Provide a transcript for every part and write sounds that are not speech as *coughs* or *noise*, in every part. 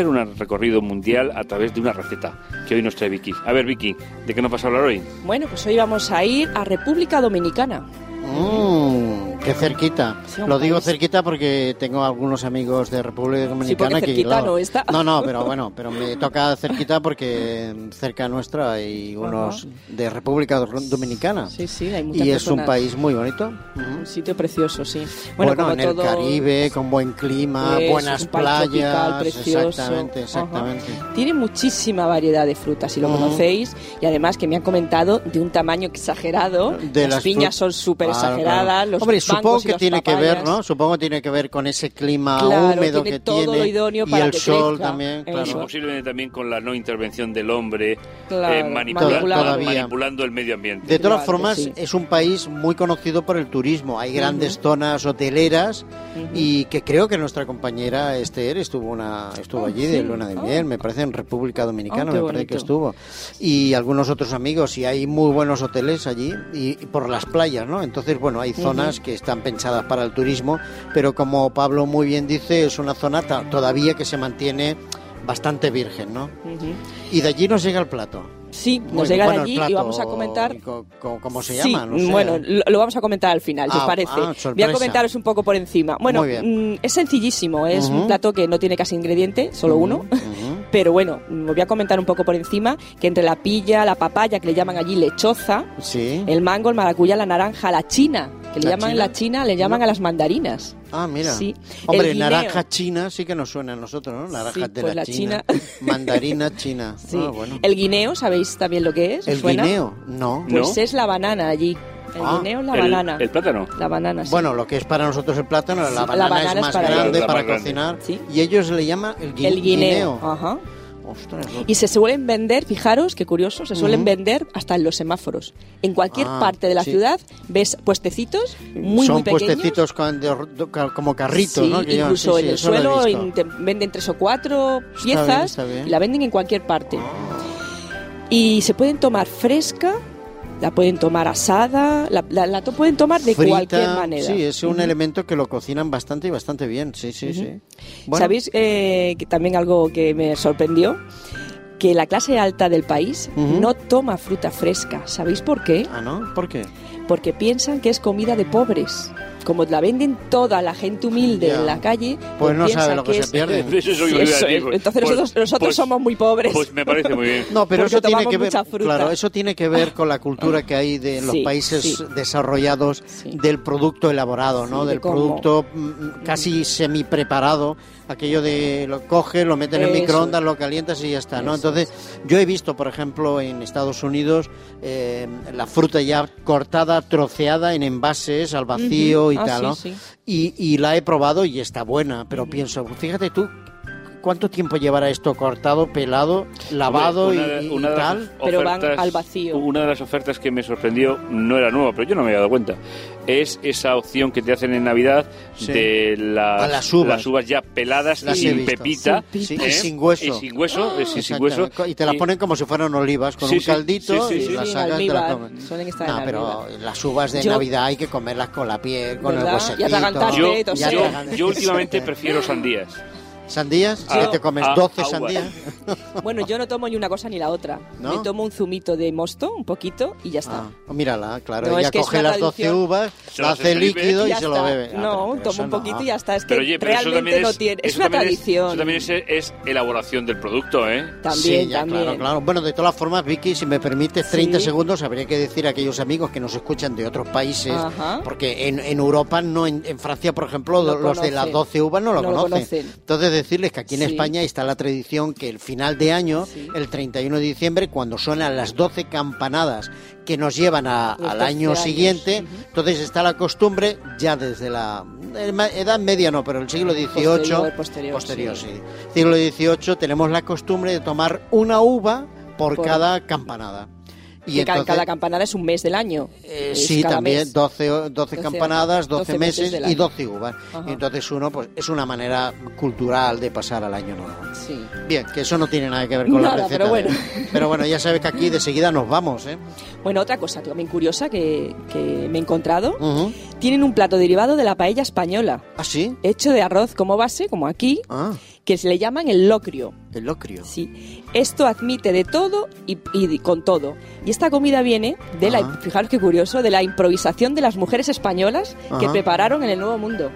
Hacer un recorrido mundial a través de una receta que hoy nos trae Vicky. A ver, Vicky, ¿de qué nos vas a hablar hoy? Bueno, pues hoy vamos a ir a República Dominicana. Mmm, qué cerquita. Sí, Lo digo país. cerquita porque tengo algunos amigos de República Dominicana porque que claro, no está. No, no, pero bueno, pero me toca cerquita porque cerca nuestra hay unos de República Do- Dominicana. Sí, sí, hay muchas Y es un país muy bonito. Un sitio precioso, sí. Bueno, como en el todo- Caribe, con buen clima, Eso, buenas playas. precioso. Exactamente, Ajá. exactamente. Tiene muchísima variedad de frutas, si lo Ujú. conocéis, y además que me han comentado de un tamaño exagerado. De las, las piñas son súper Claro, exageradas. claro. Los Hombre, supongo y que tiene que ver. ¿no? Supongo que tiene que ver con ese clima Claro, húmedo tiene que todo tiene lo idóneo y para el que sol crezca. también. Y claro. posiblemente también con la no intervención del hombre, Claro, eh, manipula- manipulando. Todavía. manipulando el medio ambiente. De todas Claro, formas, sí. es un país muy conocido por el turismo. Hay grandes zonas hoteleras y que creo que nuestra compañera Esther estuvo una estuvo Oh, allí sí. de luna de Oh. miel, me parece en República Dominicana, Oh, me parece que estuvo. Y algunos otros amigos y hay muy buenos hoteles allí y, y por las playas, ¿no? Entonces, bueno, hay zonas que están pensadas para el turismo, pero como Pablo muy bien dice, es una zona todavía que se mantiene bastante virgen, ¿no? Y de allí nos llega el plato. Sí, nos llega bueno, allí y vamos a comentar. co- co- ¿Cómo se Sí, llama? No sé. bueno, lo, vamos a comentar al final, si os Ah, parece. ah, Voy a comentaros un poco por encima. Bueno, mm, es sencillísimo, es un plato que no tiene casi ingrediente, solo uno. *laughs* Pero bueno, mm, os voy a comentar un poco por encima que entre la pilla, la papaya, que le llaman allí lechoza, Sí. el mango, el maracuyá, la naranja, la china, que le ¿La llaman china? la china, le llaman a las mandarinas. Ah, mira. Sí. Hombre, El guineo. naranja china sí que nos suena a nosotros, ¿no? Naranja Sí, de pues la, la china. china. *laughs* Mandarina china. *laughs* Sí. Ah, bueno. El guineo, ¿sabéis también lo que es? ¿Os ¿El suena? guineo? No. Pues ¿No? es la banana allí. El Ah, guineo es la el, banana. el plátano. La banana, sí. Bueno, lo que es para nosotros el plátano, la Sí, la banana, banana es es más para grande para grande. cocinar. Sí. Y ellos le llaman el, gui- el guineo. Ajá. Ostras, Y se suelen vender, fijaros qué curioso, se suelen vender hasta en los semáforos. En cualquier Ah, parte de la sí. ciudad ves puestecitos muy, Son muy pequeños. puestecitos con- de- de- como carritos, Sí, ¿no? Que incluso sí, en el suelo visto. en- te venden tres o cuatro piezas está bien. y la venden en cualquier parte. Ah. Y se pueden tomar fresca, la pueden tomar asada, la, la- la pueden tomar de Frita, cualquier manera. Sí, es un elemento que lo cocinan bastante y bastante bien. Sí, sí, sí. Bueno, ¿Sabéis eh, que también algo que me sorprendió? Que la clase alta del país no toma fruta fresca. ¿Sabéis por qué? Ah, ¿no? ¿Por qué? Porque piensan que es comida de pobres. Como la venden toda la gente humilde Ya. en la calle, Pues no piensan sabe lo que se es- pierde. Eso es lo que Sí, eso es. pues- Entonces pues- nosotros, nosotros pues- somos muy pobres. Pues me parece muy bien. No, pero eso tiene que ver, claro, eso tiene que ver con la cultura que hay de en los Sí, países sí. desarrollados Sí. del producto elaborado, ¿no? De del cómo- producto mm, casi semi preparado, aquello de lo coges, lo metes en el microondas, lo calientas y ya está, ¿no? Eso Entonces, yo he visto, por ejemplo, en Estados Unidos eh, la fruta ya cortada, troceada en envases al vacío. Y Ah, tal, sí, ¿no? sí. Y, y la he probado y está buena, pero pienso, fíjate tú, ¿cuánto tiempo llevará esto cortado, pelado, lavado Hombre, y, de- una tal? Pero van ofertas- al vacío. Una de las ofertas que me sorprendió, no era nueva, pero yo no me había dado cuenta, es esa opción que te hacen en Navidad Sí. de las, Ah, las uvas. ya peladas Las sin pepita. Sí, y sin hueso. Y sin hueso, eh, sí, sin hueso. Y te las ponen como si fueran olivas, con Sí, un sí, caldito sí, sí, y sí. las Sí, sacas y te las comes. Suelen estar no, en pero las uvas de Yo- Navidad hay que comerlas con la piel, con ¿Verdad? el Y huesetito. yo últimamente prefiero sandías. ¿Sandías? Ah, ¿Qué te comes? ah, ¿12 agua. sandías? *laughs* Bueno, yo no tomo ni una cosa ni la otra. ¿No? Me tomo un zumito de mosto, un poquito, y ya está. Ah, mírala, claro. No, ella es que es coge las 12 tradición. uvas, Se las hace líquido y ya se lo bebe. Ah, no, pero tomo un no. poquito y ya está. Es que Pero oye, pero realmente también no es, tiene. Es eso una también tradición. eso también es, es elaboración del producto, ¿eh? También, Sí, ya, también. Claro, claro. Bueno, de todas formas, Vicky, si me permites 30 Sí. segundos, habría que decir a aquellos amigos que nos escuchan de otros países, Ajá. porque en, en Europa, no en, en Francia, por ejemplo, Lo los de las conocen. 12 uvas no lo No conocen. Entonces, decirles que aquí en Sí. España está la tradición que el final de año, Sí. el 31 de diciembre, cuando suenan las 12 campanadas que nos llevan a- al 12 año años. siguiente, entonces está la costumbre, ya desde la eh, edad media no, pero el siglo XVIII, Posterior, posterior, posterior, sí. sí. Siglo XVIII tenemos la costumbre de tomar una uva por, Por- cada campanada. Y Que entonces, cada campanada es un mes del año. eh, sí, también mes. 12, o- 12 12 campanadas, 12, 12 meses y año. 12 uvas. Y entonces uno, pues es una manera cultural de pasar al año nuevo. Sí. Bien, que eso no tiene nada que ver con la Nada, receta. pero bueno. de- pero bueno, ya sabes que aquí de seguida nos vamos, ¿eh? Bueno, otra cosa también curiosa que, que me he encontrado. Tienen un plato derivado de la paella española, ¿Ah, sí? hecho de arroz como base, como aquí, Ah, que se le llaman el locrio. el locrio. Sí, esto admite de todo y, y con todo. Y esta comida viene de la, fijaros qué curioso, de la improvisación de las mujeres españolas que Ajá. prepararon en el Nuevo Mundo.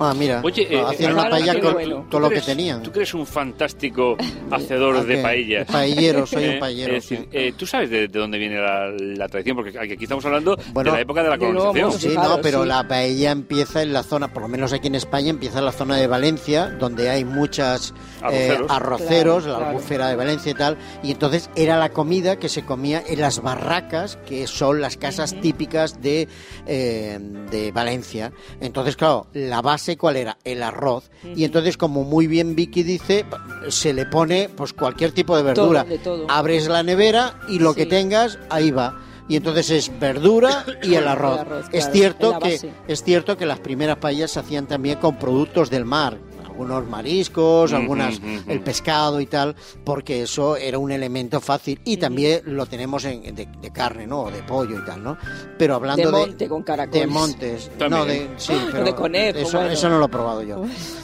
Ah, mira. Oye, eh, hacían eh, una paella con bueno. todo lo que tenían. Tú que eres un fantástico *laughs* hacedor ¿A de paellas. Paellero, soy Eh, un paellero. es decir, sí. eh, ¿Tú sabes de, de dónde viene la, la tradición? Porque aquí estamos hablando Bueno, de la época de la colonización. Sí, no, pero sí. la paella empieza en la zona, por lo menos aquí en España, empieza en la zona de Valencia, donde hay muchas eh, Arroceros. arroceros, Claro, la claro. albufera de Valencia y tal, y entonces era la comida que se comía en las barracas, que son las casas típicas de, eh, de Valencia. Entonces, claro, la base, ¿cuál era? El arroz. Y entonces, como muy bien Vicky dice, se le pone pues cualquier tipo de verdura. de todo. Abres la nevera y lo que tengas, ahí va. Y entonces es verdura y el arroz. *coughs* El arroz, es claro, cierto es que es cierto que las primeras paellas se hacían también con productos del mar, algunos mariscos, algunas el pescado y tal, porque eso era un elemento fácil y también lo tenemos en, de, de carne, ¿no? O de pollo y tal, ¿no? Pero hablando De de monte con caracoles. de montes, También. no de sí, pero De conejo, eso, bueno. eso no lo he probado yo.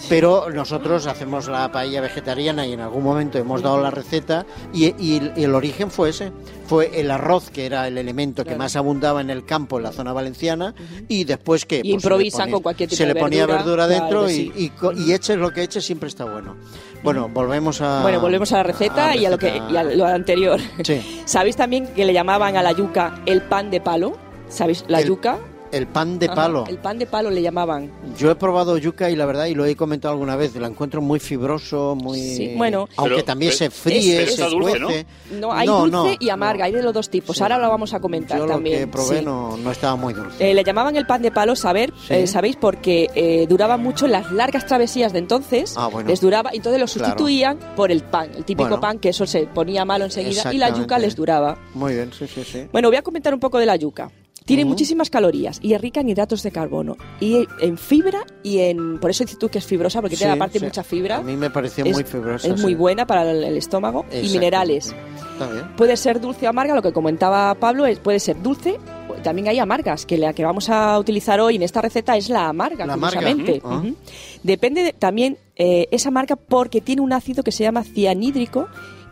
Pero nosotros hacemos la paella vegetariana y en algún momento hemos dado la receta y, y- y el origen fue ese, fue el arroz que era el elemento que más abundaba en el campo en la zona valenciana y después que pues, improvisan ponía- con cualquier tipo se de le ponía verdura, verdura dentro claro y, y, eches lo que eches siempre está bueno. Bueno, volvemos a Bueno, volvemos a la receta y a lo que y a lo anterior. Sí. *laughs* ¿Sabéis también que le llamaban a la yuca el pan de palo? ¿Sabéis? La El yuca. El pan de Ajá, palo. el pan de palo le llamaban. Yo he probado yuca y la verdad, y lo he comentado alguna vez, lo encuentro muy fibroso, muy... Sí, bueno. Aunque Pero- también pero- se fríe, se dulce, ¿no? cuece. No, hay No, dulce no, y amarga, no. hay de los dos tipos. Sí. Ahora lo vamos a comentar Yo también. lo que probé sí. no, no estaba muy dulce. Eh, le llamaban el pan de palo, saber, Sí. eh, ¿sabéis? Porque eh, duraba mucho las largas travesías de entonces. Ah, bueno. Les duraba, entonces lo Claro. sustituían por el pan, el típico Bueno. pan que eso se ponía malo enseguida y la yuca les duraba. Muy bien, sí, sí, sí. Bueno, voy a comentar un poco de la yuca. Tiene muchísimas calorías y es rica en hidratos de carbono y en fibra y en por eso dices tú que es fibrosa porque tiene Sí, aparte sí. mucha fibra. A mí me pareció es, muy fibrosa. es muy buena para el, el estómago y minerales. Está bien. Puede ser dulce o amarga, lo que comentaba Pablo, es, puede ser dulce. También hay amargas, que la que vamos a utilizar hoy en esta receta es la amarga, La amarga. Ujú. Depende de- también, eh, es amarga porque tiene un ácido que se llama cianhídrico,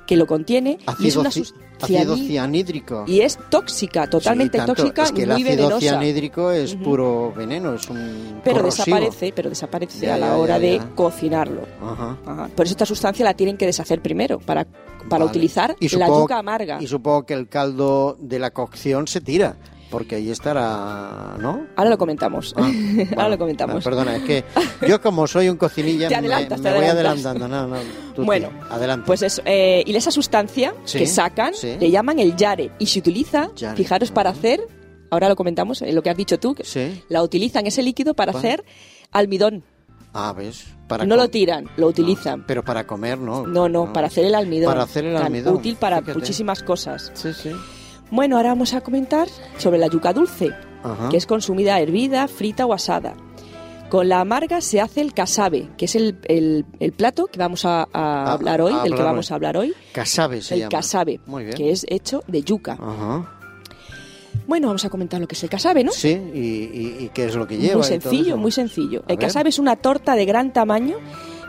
que lo contiene, y es Ácido, una ácido cianhídrico. y es tóxica, totalmente Sí, tóxica Es que y el muy ácido venenosa. cianhídrico es puro veneno, es un Pero corrosivo. desaparece, pero desaparece Ya, a la ya, hora ya, de cocinarlo. Ajá. Ajá. Por eso esta sustancia la tienen que deshacer primero para, para Vale. utilizar Y la yuca amarga. Y supongo que el caldo de la cocción se tira, porque ahí estará, ¿no? Ahora lo comentamos. Ah, *laughs* Ahora bueno, lo comentamos. no, perdona, es que yo como soy un cocinilla *laughs* Te me- adelantas, me, te voy adelantando. No, no, tú Bueno, adelante. Pues eso, eh, y esa sustancia Sí, que sacan sí. le llaman el yare y se utiliza, Yare, fijaros, para hacer, ahora lo comentamos, eh, lo que has dicho tú, que Sí. la utilizan ese líquido para hacer almidón. Ah, ¿ves? Para no lo tiran, lo utilizan. Pero para comer, ¿no? No, no, para hacer el almidón. Para hacer el Tan almidón. útil para fíjate. muchísimas cosas. Sí, sí. Bueno, ahora vamos a comentar sobre la yuca dulce, Ajá. que es consumida hervida, frita o asada. Con la amarga se hace el casabe, que es el, el- el plato que vamos a, a A- hablar hoy, a del que vamos a hablar hoy. Casabe se el llama. casabe, Muy bien. que es hecho de yuca. Ajá. Bueno, vamos a comentar lo que es el casabe, ¿no? Sí, y, y- y qué es lo que lleva. muy sencillo, muy sencillo. A El ver. casabe es una torta de gran tamaño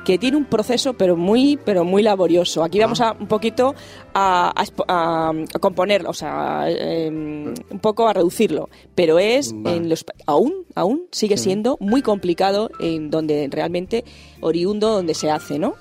que tiene un proceso pero muy pero muy laborioso. Aquí vamos Ah. a un poquito a, a a- componerlo, o sea, eh, un poco a reducirlo, pero es en los aún aún sigue siendo muy complicado en donde realmente oriundo donde se hace, ¿no?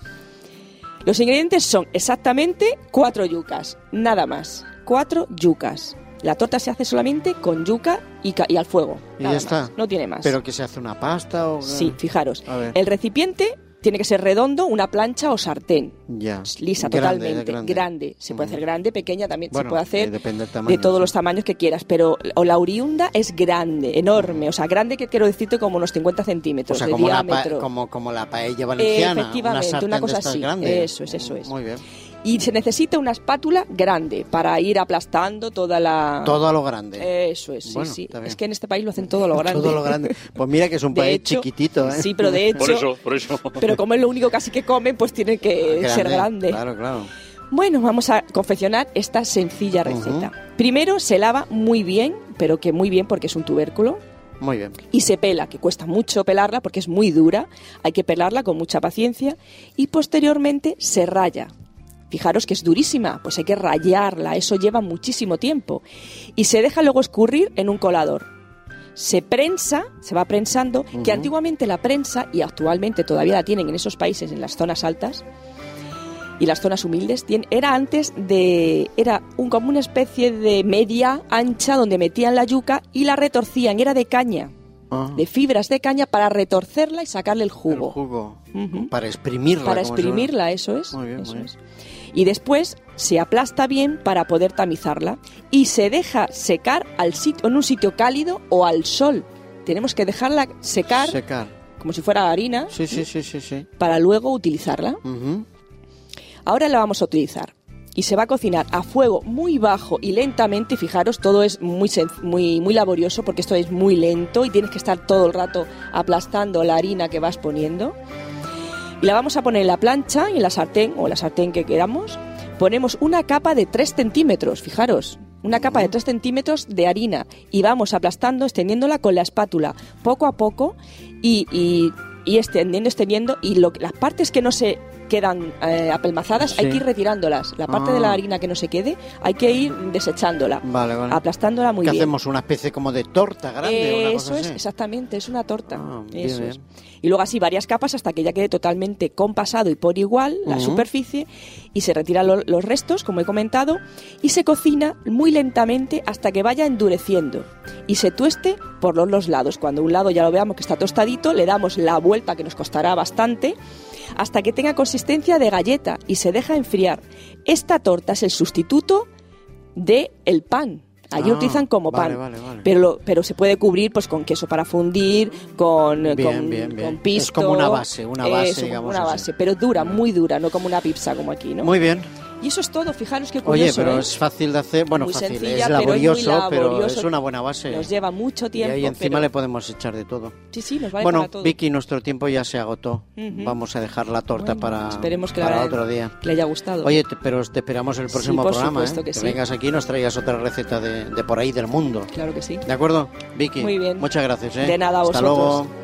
Los ingredientes son exactamente cuatro yucas, nada más. Cuatro yucas. La torta se hace solamente con yuca y, ca- y al fuego. Y ya está. No tiene más. Pero que se hace una pasta o... Sí, fijaros. A ver. El recipiente tiene que ser redondo, una plancha o sartén. Ya. Lisa Grande, totalmente. grande. Grande. Se puede Ujú. hacer grande, pequeña también. Bueno, se puede hacer eh, depende del tamaño, de todos sí. los tamaños que quieras. Pero o la oriunda es grande, enorme. O sea, grande que quiero decirte como unos 50 O centímetros sea, de como la, diámetro. como, como la paella valenciana. efectivamente, sartén una cosa así. Eso es, eso es. Muy bien. Y se necesita una espátula grande para ir aplastando toda la... Todo a lo grande. Eso es, sí, Bueno, sí. Es que en este país lo hacen todo lo grande. *laughs* Todo lo grande. Pues mira que es un De país hecho, chiquitito, ¿eh? Sí, pero de *laughs* hecho... Por eso, por eso. Pero como es lo único casi que comen, pues tiene que ser grande. Claro, claro. Bueno, vamos a confeccionar esta sencilla receta. Primero se lava muy bien, pero que muy bien porque es un tubérculo. Muy bien. y se pela, que cuesta mucho pelarla porque es muy dura, hay que pelarla con mucha paciencia y posteriormente se raya. Fijaros que es durísima, pues hay que rayarla, eso lleva muchísimo tiempo y se deja luego escurrir en un colador. Se prensa, se va prensando, que antiguamente la prensa, y actualmente todavía la tienen en esos países, en las zonas altas, y las zonas humildes era antes de era un como una especie de media ancha donde metían la yuca y la retorcían era de caña Ah, de fibras de caña para retorcerla y sacarle el el jugo jugo. Ujú. Para exprimirla. para exprimirla eso es, Muy bien, eso muy bien. es. Y después se aplasta bien para poder tamizarla y se deja secar al sitio en un sitio cálido o al sol tenemos que dejarla secar Secar. como si fuera harina Sí, sí, sí, sí, sí. para luego utilizarla. Ahora la vamos a utilizar y se va a cocinar a fuego muy bajo y lentamente. Fijaros, todo es muy, muy, muy laborioso porque esto es muy lento y tienes que estar todo el rato aplastando la harina que vas poniendo. La vamos a poner en la plancha y en la sartén o la sartén que queramos. Ponemos una capa de 3 centímetros, fijaros, una capa de 3 centímetros de harina y vamos aplastando, extendiéndola con la espátula poco a poco y, y- y extendiendo, extendiendo y lo, las partes que no se quedan eh, apelmazadas hay que ir retirándolas. La parte de Ah. la harina que no se quede hay que ir desechándola, Vale, vale. aplastándola muy ¿Qué bien. hacemos? ¿Una especie como de torta grande? una cosa Eso es, exactamente, es una torta. Ah, bien, Eso es. Y luego así varias capas hasta que ya quede totalmente compasado y por igual la superficie y se retiran lo- los restos, como he comentado, y se cocina muy lentamente hasta que vaya endureciendo y se tueste por los, los lados. Cuando un lado ya lo veamos que está tostadito, le damos la vuelta que nos costará bastante hasta que tenga consistencia de galleta y se deja enfriar. Esta torta es el sustituto de el pan. Allí Ah, utilizan como vale, pan, vale, vale. pero lo- pero se puede cubrir pues con queso para fundir, con Bien, con, bien, bien. con Es como una base, una base, digamos una así. base, pero dura, muy dura, no como una pizza como aquí, ¿no? Muy bien. Y eso es todo, fijaros qué Oye, curioso, pero ¿eh? es fácil de hacer. Bueno, Muy fácil, sencilla, es pero es muy laborioso, pero es una buena base. Nos lleva mucho y tiempo, ahí encima pero- le podemos echar de todo. Sí, sí, nos vale bueno, para todo. Vicky, nuestro tiempo ya se agotó. Vamos a dejar la torta Bueno, para, esperemos que para la- otro día. que le haya gustado. Oye, te- pero te esperamos el Sí, próximo por programa. ¿eh? que sí. vengas aquí y nos traigas otra receta de, de por ahí del mundo. Claro que sí. ¿De acuerdo, Vicky? Muy bien. Muchas gracias. ¿eh? De nada, a Hasta vosotros. luego.